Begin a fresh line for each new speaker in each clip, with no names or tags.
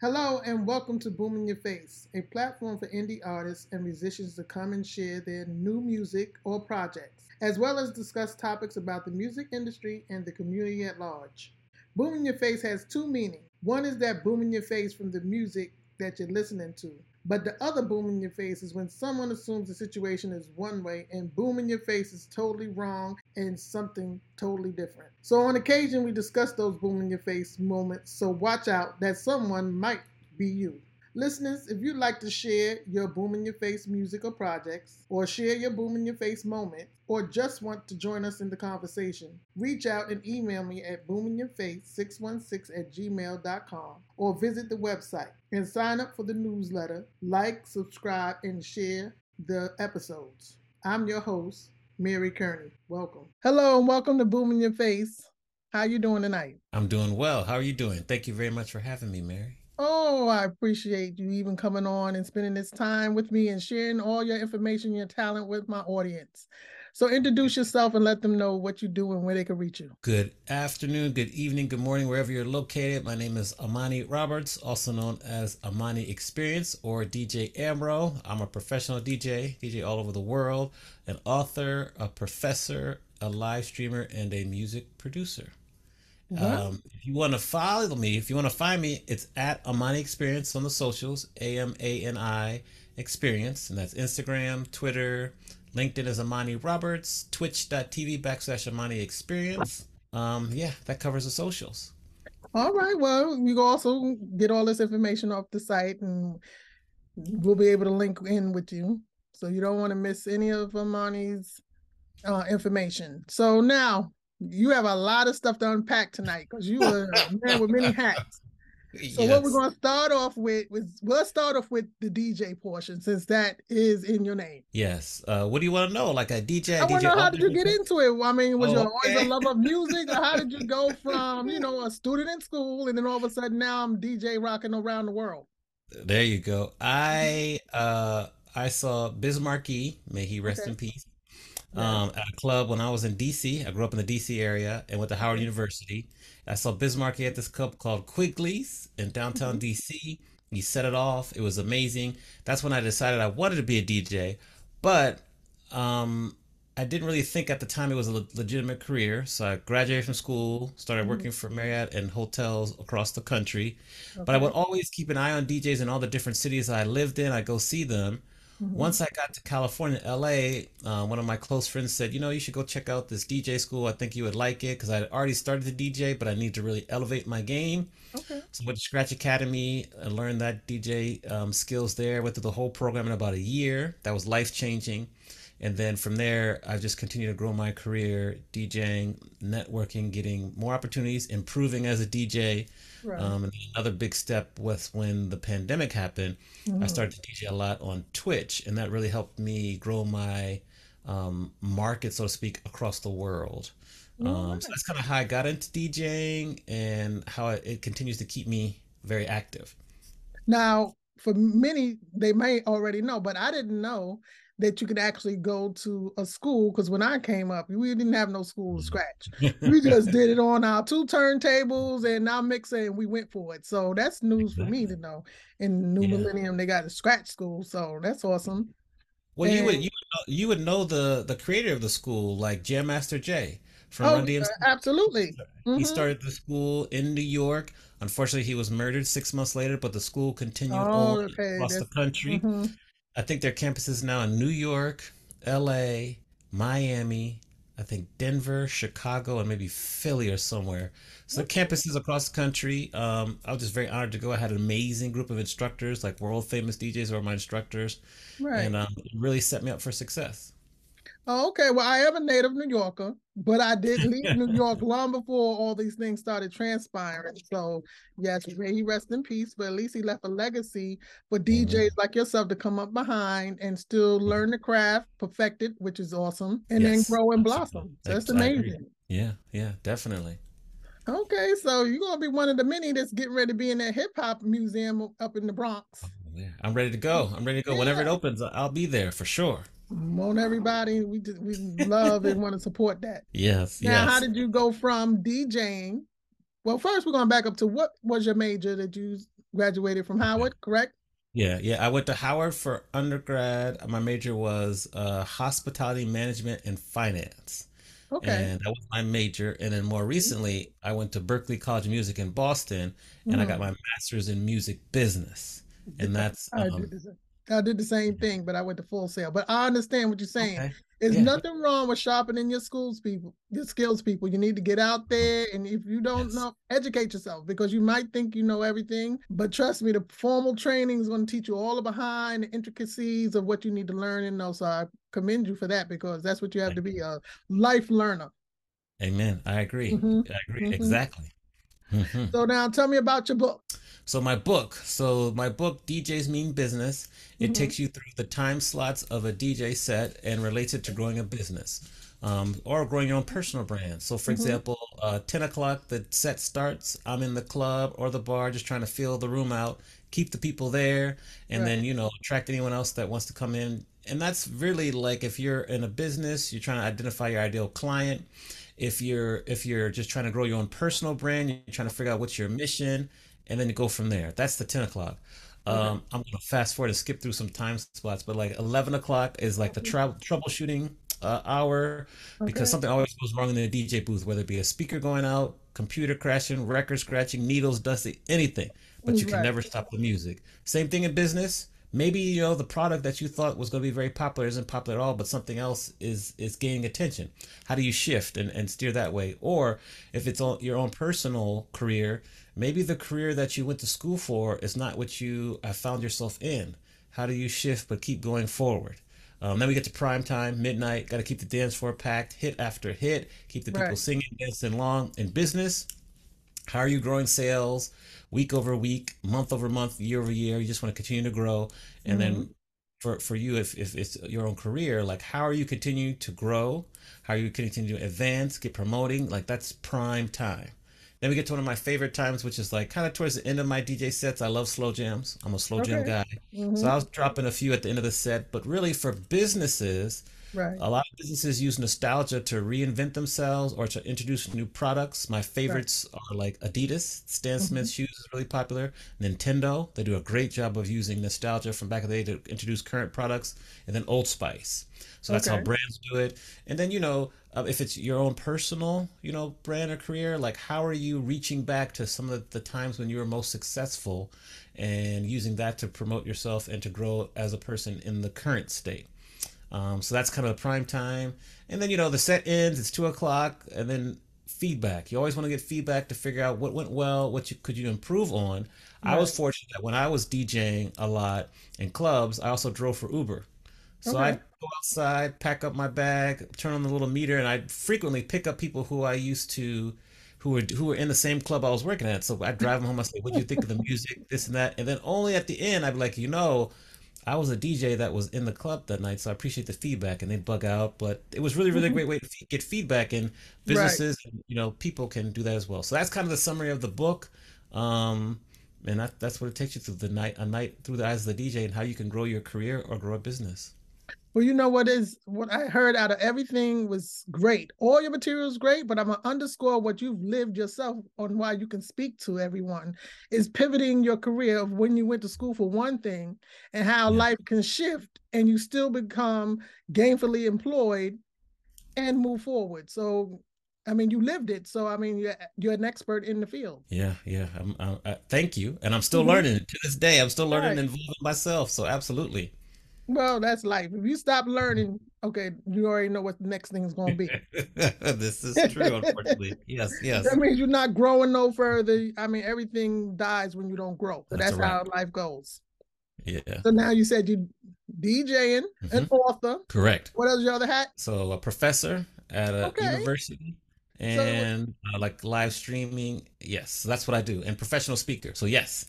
Hello and welcome to Boom in Your Face, a platform for indie artists and musicians to come and share their new music or projects, as well as discuss topics about the music industry and the community at large. Boom in Your Face has two meanings. One is that boom in your face from the music that you're listening to. But the other boom in your face is when someone assumes the situation is one way and boom in your face is totally wrong and something totally different. So on occasion we discuss those boom in your face moments, so watch out that someone might be you. Listeners, if you'd like to share your boom in your face music or projects, or share your boom in your face moment, or just want to join us in the conversation, reach out and email me at boominyourface616 at gmail.com or visit the website and sign up for the newsletter, like, subscribe, and share the episodes. I'm your host, Mary Kearney. Welcome. Hello and welcome to Boom in Your Face. How you doing tonight?
I'm doing well. How are you doing? Thank you very much for having me, Mary.
Oh, I appreciate you even coming on and spending this time with me and sharing all your information, your talent with my audience. So introduce yourself and let them know what you do and where they can reach you.
Good afternoon, good evening, good morning, wherever you're located. My name is Amani Roberts, also known as Amani Experience or DJ Amro. I'm a professional DJ, DJ all over the world, an author, a professor, a live streamer, and a music producer. Um, if you want to follow me, if you want to find me, it's at Amani Experience on the socials, A M A N I Experience, and that's Instagram, Twitter, LinkedIn is Amani Roberts, Twitch.tv backslash Amani Experience. Um, yeah, that covers the socials.
All right. Well, you can also get all this information off the site, and we'll be able to link in with you, so you don't want to miss any of Amani's uh, information. So now you have a lot of stuff to unpack tonight because you are a man with many hats. So yes. what we're going to start off with was we'll start off with the DJ portion since that is in your name.
Yes. Uh, what do you want to know? Like a DJ?
I
want
to know how did you get into it? I mean, was oh, you always okay. a love of music, or how did you go from you know a student in school and then all of a sudden now I'm DJ rocking around the world?
There you go. I uh I saw Biz Markie, may he rest okay. in peace um, at a club when I was in DC. I grew up in the DC area and went to Howard University. I saw Biz Markie at this club called Quigley's in downtown mm-hmm. DC. He set it off. It was amazing. That's when I decided I wanted to be a DJ, but um, I didn't really think at the time it was a le- legitimate career. So I graduated from school, started mm-hmm. working for Marriott and hotels across the country. Okay. But I would always keep an eye on DJs in all the different cities I lived in. I go see them. Mm-hmm. Once I got to California, LA, uh, one of my close friends said, "You know, you should go check out this DJ school. I think you would like it because I had already started the DJ, but I need to really elevate my game." Okay. So I went to Scratch Academy and learned that DJ um, skills there. Went through the whole program in about a year. That was life changing. And then from there, I've just continued to grow my career DJing, networking, getting more opportunities, improving as a DJ. Right. Um, and another big step was when the pandemic happened. Mm-hmm. I started to DJ a lot on Twitch, and that really helped me grow my um, market, so to speak, across the world. Um, so that's kind of how I got into DJing and how it, it continues to keep me very active.
Now, for many, they may already know, but I didn't know that you could actually go to a school because when I came up, we didn't have no school to mm. scratch. we just did it on our two turntables and our mixer, and we went for it. So that's news exactly. for me to know. In New yeah. Millennium, they got a scratch school, so that's awesome.
Well, and, you would you would know, you would know the the creator of the school, like Jam Master Jay from oh, Run DMC.
Absolutely.
Mm-hmm. He started the school in New York. Unfortunately, he was murdered six months later, but the school continued oh, on okay. across That's, the country. Mm-hmm. I think their campuses now in New York, LA, Miami, I think Denver, Chicago, and maybe Philly or somewhere. So campuses across the country. Um, I was just very honored to go. I had an amazing group of instructors, like world famous DJs, were my instructors, right. and um, really set me up for success.
Oh, okay. Well, I am a native New Yorker, but I did leave New York long before all these things started transpiring. So, yes, may he rest in peace, but at least he left a legacy for DJs mm-hmm. like yourself to come up behind and still learn the craft, perfect it, which is awesome, and yes, then grow and blossom. So that's amazing.
Yeah, yeah, definitely.
Okay, so you're gonna be one of the many that's getting ready to be in that hip hop museum up in the Bronx.
yeah. I'm ready to go. I'm ready to go. Whenever it opens, I'll be there for sure.
Won't everybody? We just, we love and want to support that.
Yes,
Now, how did you go from DJing? Well, first we're going back up to what was your major that you graduated from Howard, correct?
Yeah, yeah. I went to Howard for undergrad. My major was uh, hospitality management and finance.
Okay.
And that was my major. And then more recently, I went to Berklee College of Music in Boston and I got my master's in music business. And that's um
did the same. I did the same thing, but I went to Full Sail. But I understand what you're saying.
okay.
There's
Yeah.
nothing wrong with shopping in your schools people, your skills people. You need to get out there and if you don't
Yes.
know, educate yourself because you might think you know everything. But trust me, the formal training is going to teach you all the behind the intricacies of what you need to learn and know. So I commend you for that because that's what you have to be a life learner.
Amen. I agree.
Mhm,
I agree.
mhm.
Exactly. Mhm.
So now tell me about your book.
So my book, so my book, DJs Mean Business, it
Mhm.
takes you through the time slots of a DJ set and relates it to growing a business. Um, or growing your own personal brand. So, for
Mhm.
example, uh, 10 o'clock, the set starts. I'm in the club or the bar just trying to fill the room out, keep the people there, and
Right.
then, you know, attract anyone else that wants to come in. And that's really like if you're in a business, you're trying to identify your ideal client. If you're if you're just trying to grow your own personal brand, you're trying to figure out what's your mission, and then you go from there. That's the 10 o'clock.
Okay.
Um, I'm gonna fast forward and skip through some time spots, but like 11 o'clock is like the trou troubleshooting uh, hour because something always goes wrong in the DJ booth, whether it be a speaker going out, computer crashing, record scratching, needles, dusty, anything. But you can
Right.
never stop the music. Same thing in business. Maybe you know the product that you thought was going to be very popular isn't popular at all, but something else is is gaining attention. How do you shift and, and steer that way? Or if it's all, your own personal career, maybe the career that you went to school for is not what you have found yourself in. How do you shift but keep going forward? Um, then we get to prime time, midnight. Got to keep the dance floor packed, hit after hit. Keep the people
Right.
singing, dancing long. In business, how are you growing sales week over week, month over month, year over year? You just want to continue to grow. And
Mhm.
then for, for you, if, if it's your own career, like how are you continuing to grow? How are you continuing to advance, get promoting? Like that's prime time. Then we get to one of my favorite times, which is like kind of towards the end of my DJ sets. I love slow jams. I'm a slow jam
Okay.
guy.
Mhm.
So I was dropping a few at the end of the set, but really for businesses,
Right.
a lot of businesses use nostalgia to reinvent themselves or to introduce new products. My favorites are like Adidas, Stan
Mhm.
Smith shoes is really popular. Nintendo, they do a great job of using nostalgia from back in the day to introduce current products. And then Old Spice. So that's how brands do it. And then, you know, uh, if it's your own personal, you know, brand or career, like how are you reaching back to some of the times when you were most successful and using that to promote yourself and to grow as a person in the current state? Um, so that's kind of the prime time. And then, you know, the set ends, it's two o'clock, and then feedback. You always want to get feedback to figure out what went well, what you could you improve on. I was fortunate that when I was DJing a lot in clubs, I also drove for Uber. So
Okay.
I'd go outside, pack up my bag, turn on the little meter, and I'd frequently pick up people who I used to, who were who were in the same club I was working at. So I'd drive them home. I say, "What do you think of the music? This and that." And then only at the end, I'd be like, "You know, I was a DJ that was in the club that night, so I appreciate the feedback." And they'd bug out, but it was really, really a
Mhm.
great way to get feedback, and
Right.
businesses, and, you know, people can do that as well. So that's kind of the summary of the book. Um, and that, that's what it takes you through the night, a night through the eyes of the DJ, and how you can grow your career or grow a business.
Well, you know what is what I heard out of everything was great. All your material is great, but I'm gonna underscore what you've lived yourself on why you can speak to everyone is pivoting your career of when you went to school for one thing and how
Yeah.
life can shift and you still become gainfully employed and move forward. So, I mean, you lived it. So, I mean, you're you're an expert in the field.
Yeah, yeah. I'm, I, I, thank you, and I'm still
Mhm.
learning to this day. I'm still learning
Right.
and evolving myself. So absolutely.
Well, that's life. If you stop learning, okay, you already know what the next thing is going to be.
This is true, unfortunately. Yes, yes.
That means you're not growing no further. I mean, everything dies when you don't grow. So
That's
that's how life goes.
Yeah.
So now you said you DJing, an
hmm
author.
Correct.
What else your other hat?
So a professor at a
Okay.
university
So
and uh, like live streaming. Yes, so that's what I do. And professional speaker. So yes.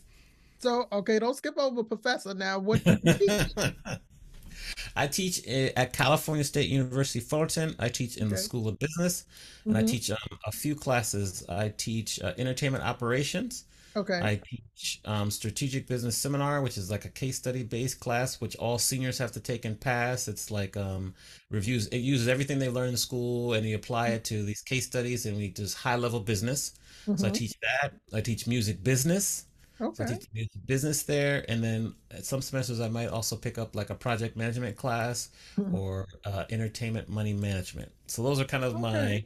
So okay, don't skip over professor now. What do you teach?
I teach at California State University Fullerton. I teach in the School of Business, and I
hmm
teach um, a few classes. I teach uh, entertainment operations.
Okay.
I teach um, strategic business seminar, which is like a case study based class, which all seniors have to take and pass. It's like um, reviews. It uses everything they learn in school and you apply it to these case studies, and we just high level business. So I
Mm-hmm.
teach that. I teach music business. So I teach business there, and then at some semesters I might also pick up like a project management class
Mhm.
or uh, entertainment money management. So those are kind of
Okay.
my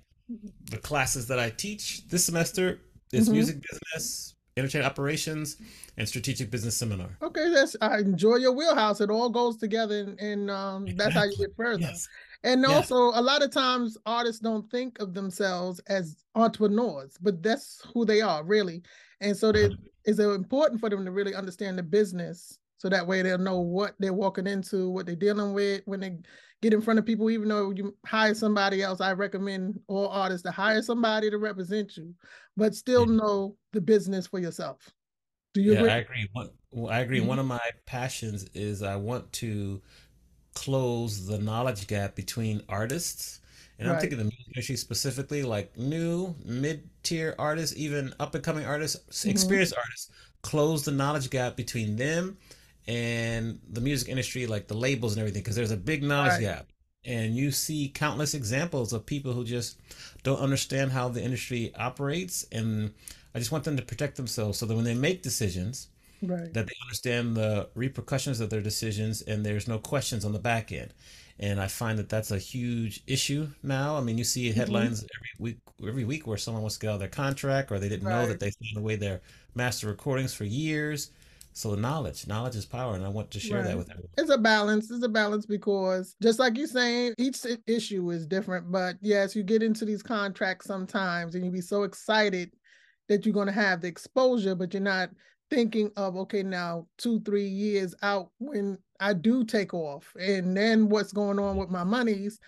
the classes that I teach this semester is
hmm
music business, entertainment operations, and strategic business seminar.
Okay, that's I enjoy your wheelhouse. It all goes together, and, and um, that's how you get further.
Yes.
And
Yeah.
also, a lot of times artists don't think of themselves as entrepreneurs, but that's who they are, really. And so they,
100
it's uh, important for them to really understand the business so that way they'll know what they're walking into, what they're dealing with when they get in front of people. Even though you hire somebody else, I recommend all artists to hire somebody to represent you, but still know the business for yourself. Do you
Yeah, I
agree?
agree. Well, I agree. One
Mhm.
of my passions is I want to close the knowledge gap between artists. And I'm thinking the music industry specifically, like new, mid-tier artists, even up-and-coming artists,
hmm
experienced artists, close the knowledge gap between them and the music industry, like the labels and everything, because there's a big knowledge
Right.
gap. And you see countless examples of people who just don't understand how the industry operates. And I just want them to protect themselves so that when they make decisions,
Right.
that they understand the repercussions of their decisions and there's no questions on the back end. And I find that that's a huge issue now. I mean, you see
hmm
headlines every week, every week where someone wants to get out of their contract or they didn't know that they signed away their master recordings for years. So knowledge, knowledge is power, and I want to share that with everyone.
It's a balance. It's a balance because just like you're saying, each issue is different. But yes, you get into these contracts sometimes and you be so excited that you're going to have the exposure, but you're not thinking of, okay, now two, three years out when I do take off and then what's going on with my monies.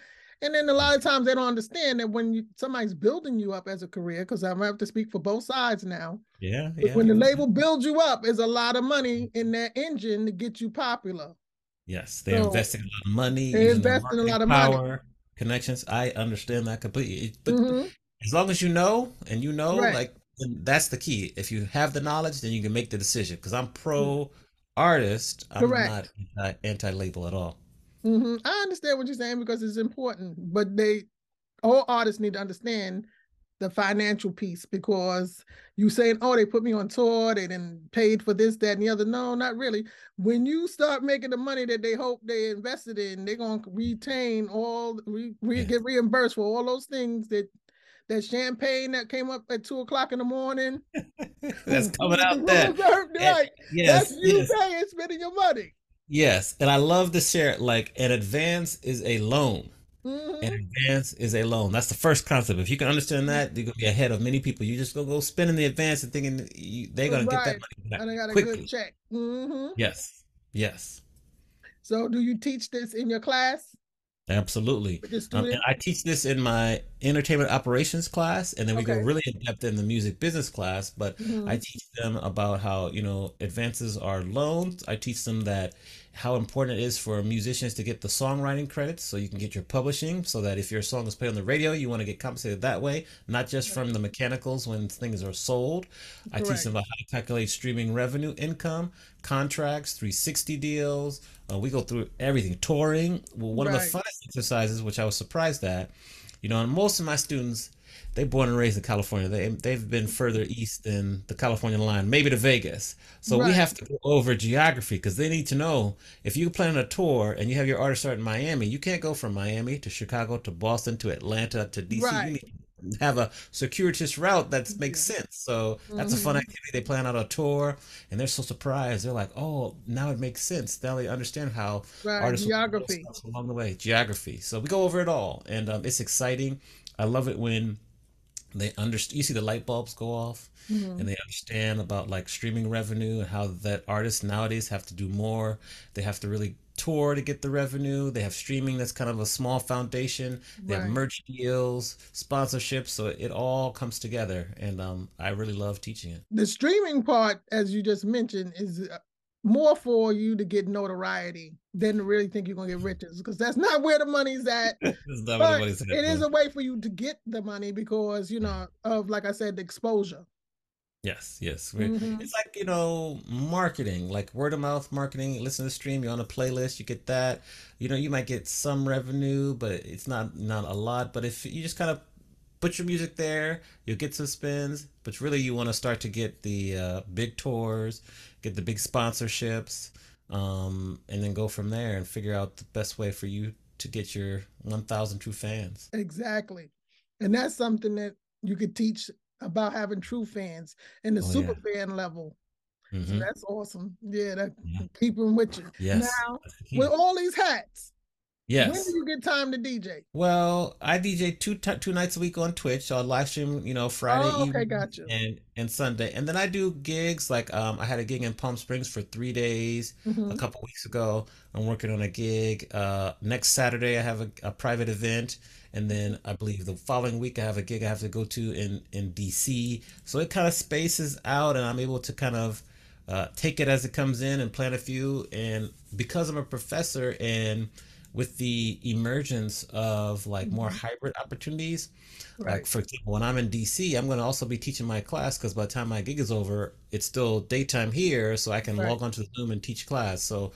And then a lot of times they don't understand that when you, somebody's building you up as a career, because I'm have to speak for both sides now.
Yeah, yeah.
When the mm-hmm. label builds you up, is a lot of money in mm-hmm. that engine to get you popular.
Yes, they're
So
investing a lot of money,
they're investing a lot of money.
power, connections. I understand that completely. But
hmm
as long as you know and you know,
Right.
like that's the key. If you have the knowledge, then you can make the decision. Because I'm pro mm-hmm. Artist, I'm not anti label at all.
hmm I understand what you're saying because it's important, but they all artists need to understand the financial piece because you saying, oh, they put me on tour, they didn't paid for this, that, and the other. No, not really. When you start making the money that they hope they invested in, they're gonna retain all re, re, get reimbursed for all those things that that champagne that came up at two o'clock in the morning.
That's coming out there. And
right? That's
yes,
you
yes,
paying, spending your money.
yes. And I love to share it. like an advance is a loan.
hmm
An advance is a loan. That's the first concept. If you can understand that, you're gonna be ahead of many people. You just gonna go spending the advance and thinking you, they're gonna get that money back
And I got a good
quickly.
check. hmm
Yes, yes.
So do you teach this in your class
Absolutely. Um, and? I teach this in my entertainment operations class, and then we go really in depth in the music business class. But
hmm
I teach them about how, you know, advances are loans. I teach them that how important it is for musicians to get the songwriting credits so you can get your publishing, so that if your song is played on the radio, you want to get compensated that way, not just from the mechanicals when things are sold. I teach them about how to calculate streaming revenue income, contracts, 360 deals. Uh, we go through everything. Touring. Well, one of the
Right.
funnest exercises, which I was surprised at, you know, and most of my students, they born and raised in California. They they've been further east than the California line, maybe to Vegas. So we have to go over geography because they need to know if you plan a tour and you have your artist start in Miami, you can't go from Miami to Chicago to Boston to Atlanta to DC.
Right.
have a circuitous route that makes
Yeah.
sense. So that's a fun
hmm
activity. They plan out a tour and they're so surprised. They're like, "Oh, now it makes sense. Now they understand how
Right.
artists will do little
Geography.
along the way. Geography. So we go over it all, and um, it's exciting. I love it when they understand. You see the light bulbs go off,
hmm
and they understand about like streaming revenue and how that artists nowadays have to do more. They have to really tour to get the revenue. They have streaming that's kind of a small foundation. They have
Right.
merch deals, sponsorships, so it all comes together. And um, I really love teaching it.
The streaming part, as you just mentioned, is uh, more for you to get notoriety than to really think you're gonna get riches because that's not where the money's at.
That's not what
But
nobody's saying.
it is a way for you to get the money because you know of like I said, the exposure.
Yes, yes. We-
hmm
It's like, you know, marketing, like word of mouth marketing. Listen to the stream, you're on a playlist, you get that. You know, you might get some revenue, but it's not not a lot. But if you just kind of put your music there, you'll get some spins. But really, you want to start to get the uh, big tours, get the big sponsorships, um, and then go from there and figure out the best way for you to get your 1,000 true fans.
Exactly. And that's something that you could teach about having true fans and the
Oh
super
yeah.
fan level. So
hmm
that's awesome. Yeah, that
Yeah.
keep them with you.
Yes,
Now, with all these hats, when do
Yes.
you get time to DJ?
Well, I DJ two ti two nights a week on Twitch. So I live stream, you know, Friday
Oh, okay,
evening
got
and and Sunday, and then I do gigs. Like um, I had a gig in Palm Springs for three days a
hmm
couple weeks ago. I'm working on a gig. Uh, next Saturday I have a, a private event, and then I believe the following week I have a gig I have to go to in in DC. So it kind of spaces out, and I'm able to kind of uh, take it as it comes in and plan a few. And because I'm a professor and with the emergence of like more
hmm
hybrid opportunities, like for example, when I'm in DC, I'm going to also be teaching my class because by the time my gig is over, it's still daytime here, so I can
right,
log onto Zoom and teach class. So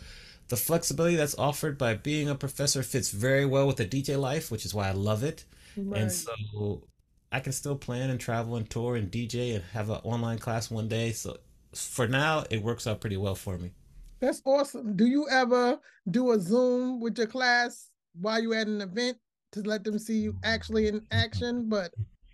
the flexibility that's offered by being a professor fits very well with the DJ life, which is why I love it. And so I can still plan and travel and tour and DJ and have an online class one day. So for now, it works out pretty well for me.
That's awesome. Do you ever do a Zoom with your class while you're at an event to let them see you actually in action? But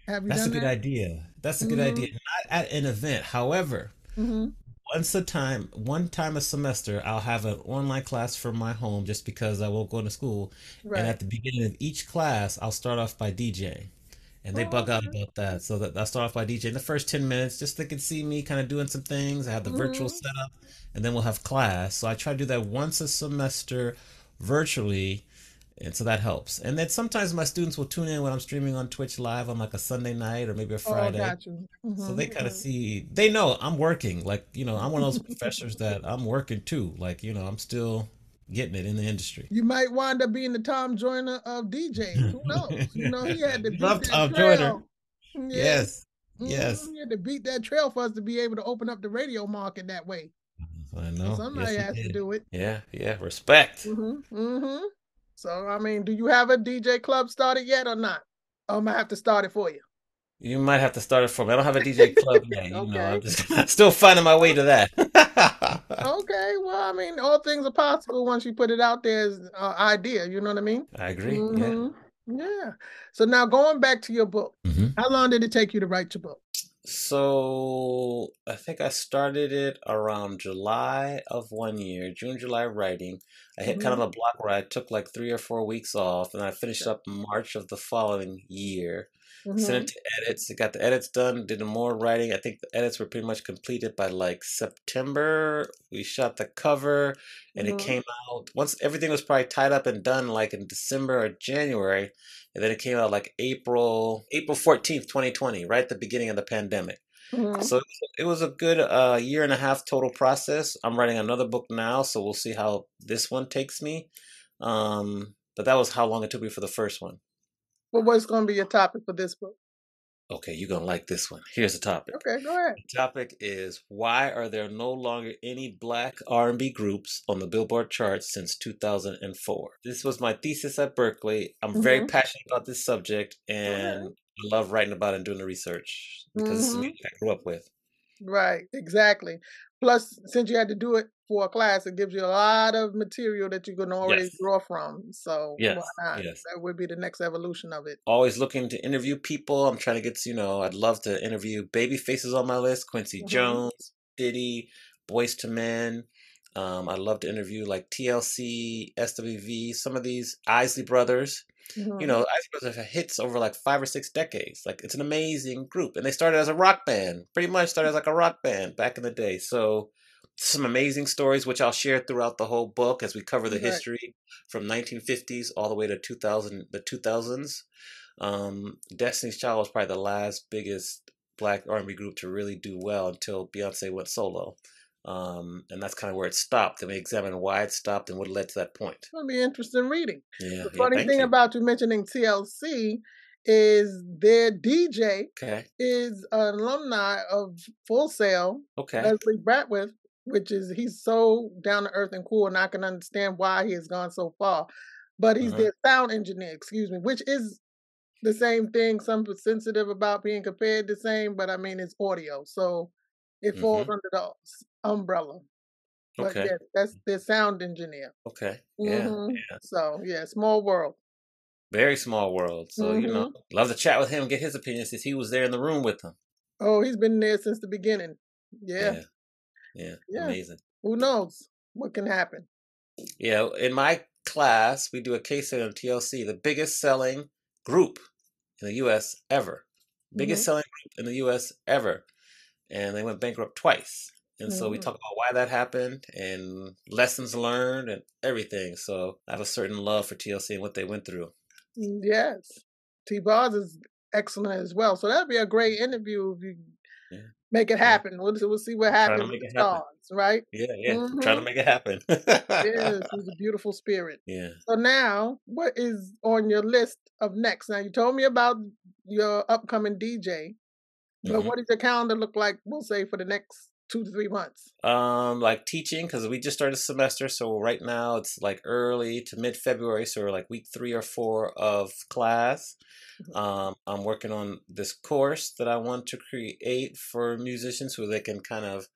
have you
That's a good
that?
idea. That's a good
Mm-hmm.
idea. Not at an event. However,
Mm-hmm.
once a time, one time a semester, I'll have an online class from my home just because I won't go to school. And at the beginning of each class, I'll start off by DJing. And they
Oh,
bug out about that. So that I start off by DJing the first 10 minutes just so they can see me kind of doing some things. I have the virtual
Mm-hmm.
setup, and then we'll have class. So I try to do that once a semester virtually. And so that helps. And then sometimes my students will tune in when I'm streaming on Twitch live on like a Sunday night or maybe a
Oh,
Friday.
got you.
So
Mm-hmm.
they kind of see, they know I'm working. Like, you know, I'm one of those professors that I'm working too. Like, you know, I'm still getting it in the industry.
You might wind up being the Tom Joyner of DJs. Who knows? You know, he had to beat
love
that
Tom Joyner.
trail. Yeah.
Yes.
Mm-hmm.
Yes.
He had to beat that trail for us to be able to open up the radio market that way.
I know. Yes,
somebody
he
has to do it.
Yeah. Yeah. Respect.
Mm-hmm. Mm-hmm. So I mean, do you have a DJ club started yet or not? Or am I have to start it for you?
You might have to start it for me. I don't have a DJ club yet. You know, I'm
Okay.
just still finding my way to that.
Okay. Well, I mean, all things are possible once you put it out there as an uh, idea. You know what I mean?
I agree. Yeah.
Mm-hmm. Yeah. So now going back to your book,
hmm
how long did it take you to write your book?
So I think I started it around July of one year, June, July writing. I hit kind of
Mm-hmm.
a block where I took like three or four weeks off, and I finished up March of the following year. Sent
Mm-hmm.
it to edits. Got the edits done. Did more writing. I think the edits were pretty much completed by like September. We shot the cover, and it
Mm-hmm.
came out once everything was probably tied up and done, like in December or January, and then it came out like April, April fourteenth, twenty twenty, right at the beginning of the pandemic.
Mm-hmm.
So it was it was a good uh, year and a half total process. I'm writing another book now, so we'll see how this one takes me. Um, but that was how long it took me for the first one.
Well, what's going to be your topic for this book?
Okay, you're gonna like this one. Here's the topic.
Okay, go ahead.
The topic is why are there no longer any black R&B groups on the Billboard charts since 2004? This was my thesis at Berklee. I'm very
Mm-hmm.
passionate about this subject and I love writing about it and doing the research because
Mm-hmm.
music I grew up with.
Right, exactly. Plus, since you had to do it for a class, it gives you a lot of material that you can already
Yes.
draw from. So why
Yes.
not?
Yes.
That would be the next evolution of it.
Always looking to interview people. I'm trying to get to, you know, I'd love to interview Babyface's on my list, Quincy
Mm-hmm.
Jones, Diddy, Boyz II Men. Um, I'd love to interview like TLC, SWV, some of these Isley Brothers. You
Mm-hmm.
know, Isley Brothers have hits over like five or six decades. Like it's an amazing group, and they started as a rock band. Pretty much started as like a rock band back in the day. So some amazing stories, which I'll share throughout the whole book as we cover the
Right.
history from 1950s all the way to 2000, the 2000s. Um, Destiny's Child was probably the last biggest black R&B group to really do well until Beyonce went solo. Um, and that's kind of where it stopped. And we examined why it stopped and what led to that point.
It'll be interesting reading.
Yeah,
The funny
thank
thing
you.
about you mentioning TLC is their DJ
Okay.
is an alumni of Full Sail,
Okay.
Leslie Bratworth, which is he's so down to earth and cool, and I can understand why he has gone so far. But he's
Uh-huh.
their sound engineer, excuse me, which is the same thing. Some are sensitive about being compared the same, but I mean it's audio, so it falls
Mm-hmm.
under the umbrella. But
Okay.
yes, that's the sound engineer.
Okay. Yeah.
hmm
Yeah.
So yeah, small world.
Very small world. So, you know,
Mm-hmm.
love to chat with him, get his opinion since he was there in the room with them.
Oh, he's been there since the beginning. Yeah.
Yeah. Yeah.
Yeah.
Amazing.
Who knows what can happen?
Yeah. In my class, we do a case study on TLC, the biggest selling group in the US ever. Biggest
Mhm.
selling group in the US ever. And they went bankrupt twice. And so we
Mhm.
talk about why that happened and lessons learned and everything. So I have a certain love for TLC and what they went through.
Mm, Yes. T-Boz is excellent as well. So that'd be a great interview if you
Yeah.
make it
Yeah.
happen. We'll, we'll see what happens
make
with
it happen.
stars, right?
Yeah, yeah. Trying to make it happen.
Yes, he's a beautiful spirit.
yeah.
So now, what is on your list of next? Now you told me about your upcoming DJ, but
Mhm.
what does your calendar look like? We'll say for the next two to three months.
Um, like teaching because we just started a semester, so right now it's like early to mid February, so we're like week three or four of class.
Mhm.
Um, I'm working on this course that I want to create for musicians so they can kind of,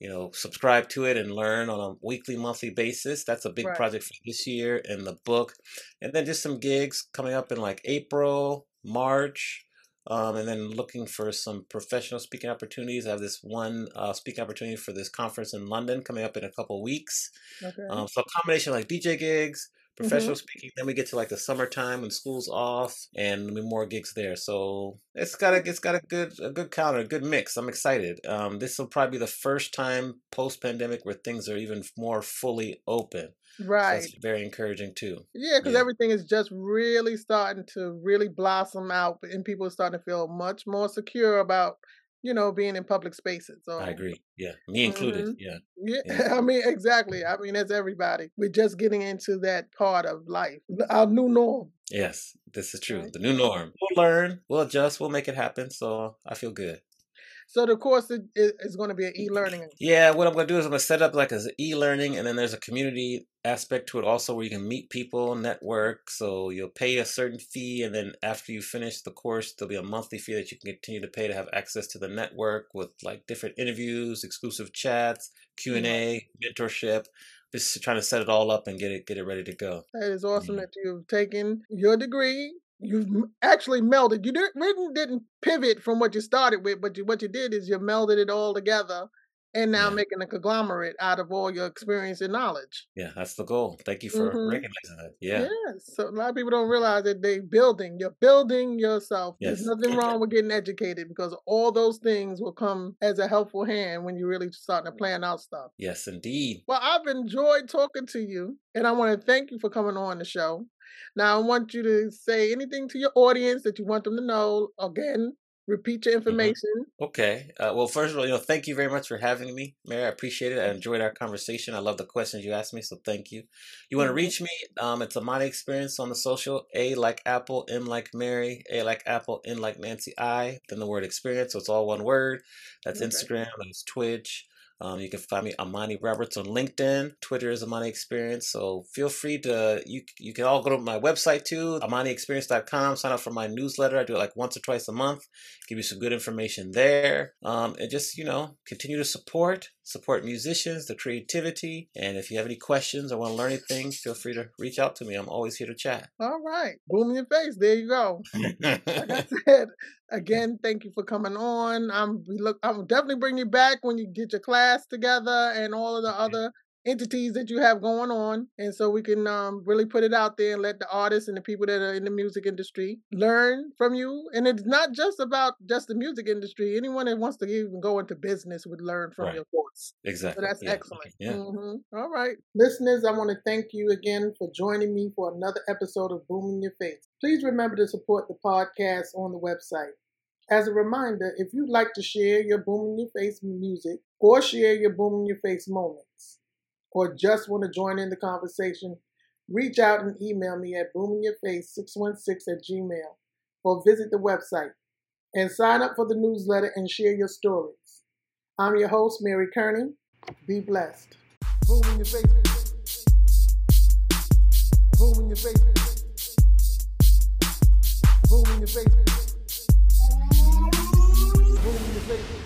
you know, subscribe to it and learn on a weekly, monthly basis. That's a big
Right.
project for this year and the book, and then just some gigs coming up in like April, March. Um, and then looking for some professional speaking opportunities. I have this one uh, speaking opportunity for this conference in London coming up in a couple weeks.
Okay.
Um, so a combination of like DJ gigs, professional speaking. Then we get to like the summertime when school's off, and more gigs there. So it's got a it's got a good a good calendar, a good mix. I'm excited. Um, this will probably be the first time post pandemic where things are even more fully open. So
right.
that's very encouraging too.
Yeah, because
Yeah.
everything is just really starting to really blossom out, and people are starting to feel much more secure about, you know, being in public spaces. So,
I agree. Yeah, me included.
Mhm.
Yeah,
yeah,
Yeah.
I mean, exactly. I mean, that's everybody. We're just getting into that part of life, our new norm.
yes, this is true. The new norm. We'll learn. We'll adjust. We'll make it happen. So I feel good.
So the course is, is going to be an e-learning.
Yeah, what I'm gonna do is I'm gonna set up like as e-learning, and then there's a community aspect to it also, where you can meet people, network. So you'll pay a certain fee, and then after you finish the course, there'll be a monthly fee that you can continue to pay to have access to the network with like different interviews, exclusive chats, Q and A, mm-hmm. mentorship. Just trying to set it all up and get it get it ready to go.
That is mm-hmm. awesome
Yeah.
that you've taken your degree. You've actually melded. You didn't really didn't pivot from what you started with, but you, what you did is you melded it all together, and now
Yeah.
making a conglomerate out of all your experience and knowledge.
Yeah, that's the goal. Thank you for
Mhm.
recognizing that. Yeah.
Yes. So a lot of people don't realize that they building. You're building yourself. There's nothing wrong with getting educated because all those things will come as a helpful hand when you're really starting to plan out stuff.
Yes, indeed.
Well, I've enjoyed talking to you, and I want to thank you for coming on the show. Now, I want you to say anything to your audience that you want them to know. Again, repeat your
Mhm.
information.
Okay. Uh, well, first of all, you know, thank you very much for having me, Mary. I appreciate it. I enjoyed our conversation. I love the questions you asked me, so thank you. You want to
Mhm.
reach me? Um, it's Amani Experience on the social. A like Apple, M like Mary, A like Apple, N like Nancy, I. Then the word experience, so it's all one word. That's
Okay.
Instagram. That's Twitch. Um, you can find me Amani Roberts on LinkedIn. Twitter is Amani Experience. So feel free to you you can all go to my website too, AmaniExperience.com. Sign up for my newsletter. I do it like once or twice a month. Give you some good information there. Um, and just you know continue to support support musicians, the creativity. And if you have any questions or want to learn anything, feel free to reach out to me. I'm always here to chat.
All right. Boom in your face. There you go. Like I said, again, thank you for coming on. I'm we look I'm definitely bring you back when you get your class together and all of the other entities that you have going on. And so we can um, really put it out there and let the artists and the people that are in the music industry learn from you. And it's not just about just the music industry. Anyone that wants to even go into business would learn from
Right.
your course. So
exactly.
that's
Yeah.
excellent.
Yeah.
Mhm. All right. Listeners, I want to thank you again for joining me for another episode of Boom in Your Face. Please remember to support the podcast on the website. As a reminder, if you'd like to share your Boom in Your Face music or share your Boom in Your Face moments, or just want to join in the conversation, reach out and email me at boominyourface616 at gmail or visit the website and sign up for the newsletter and share your stories. I'm your host, Mary Kearney. Be blessed. Boom in your face. Boom in your face. Boom in your face. Boom in your face.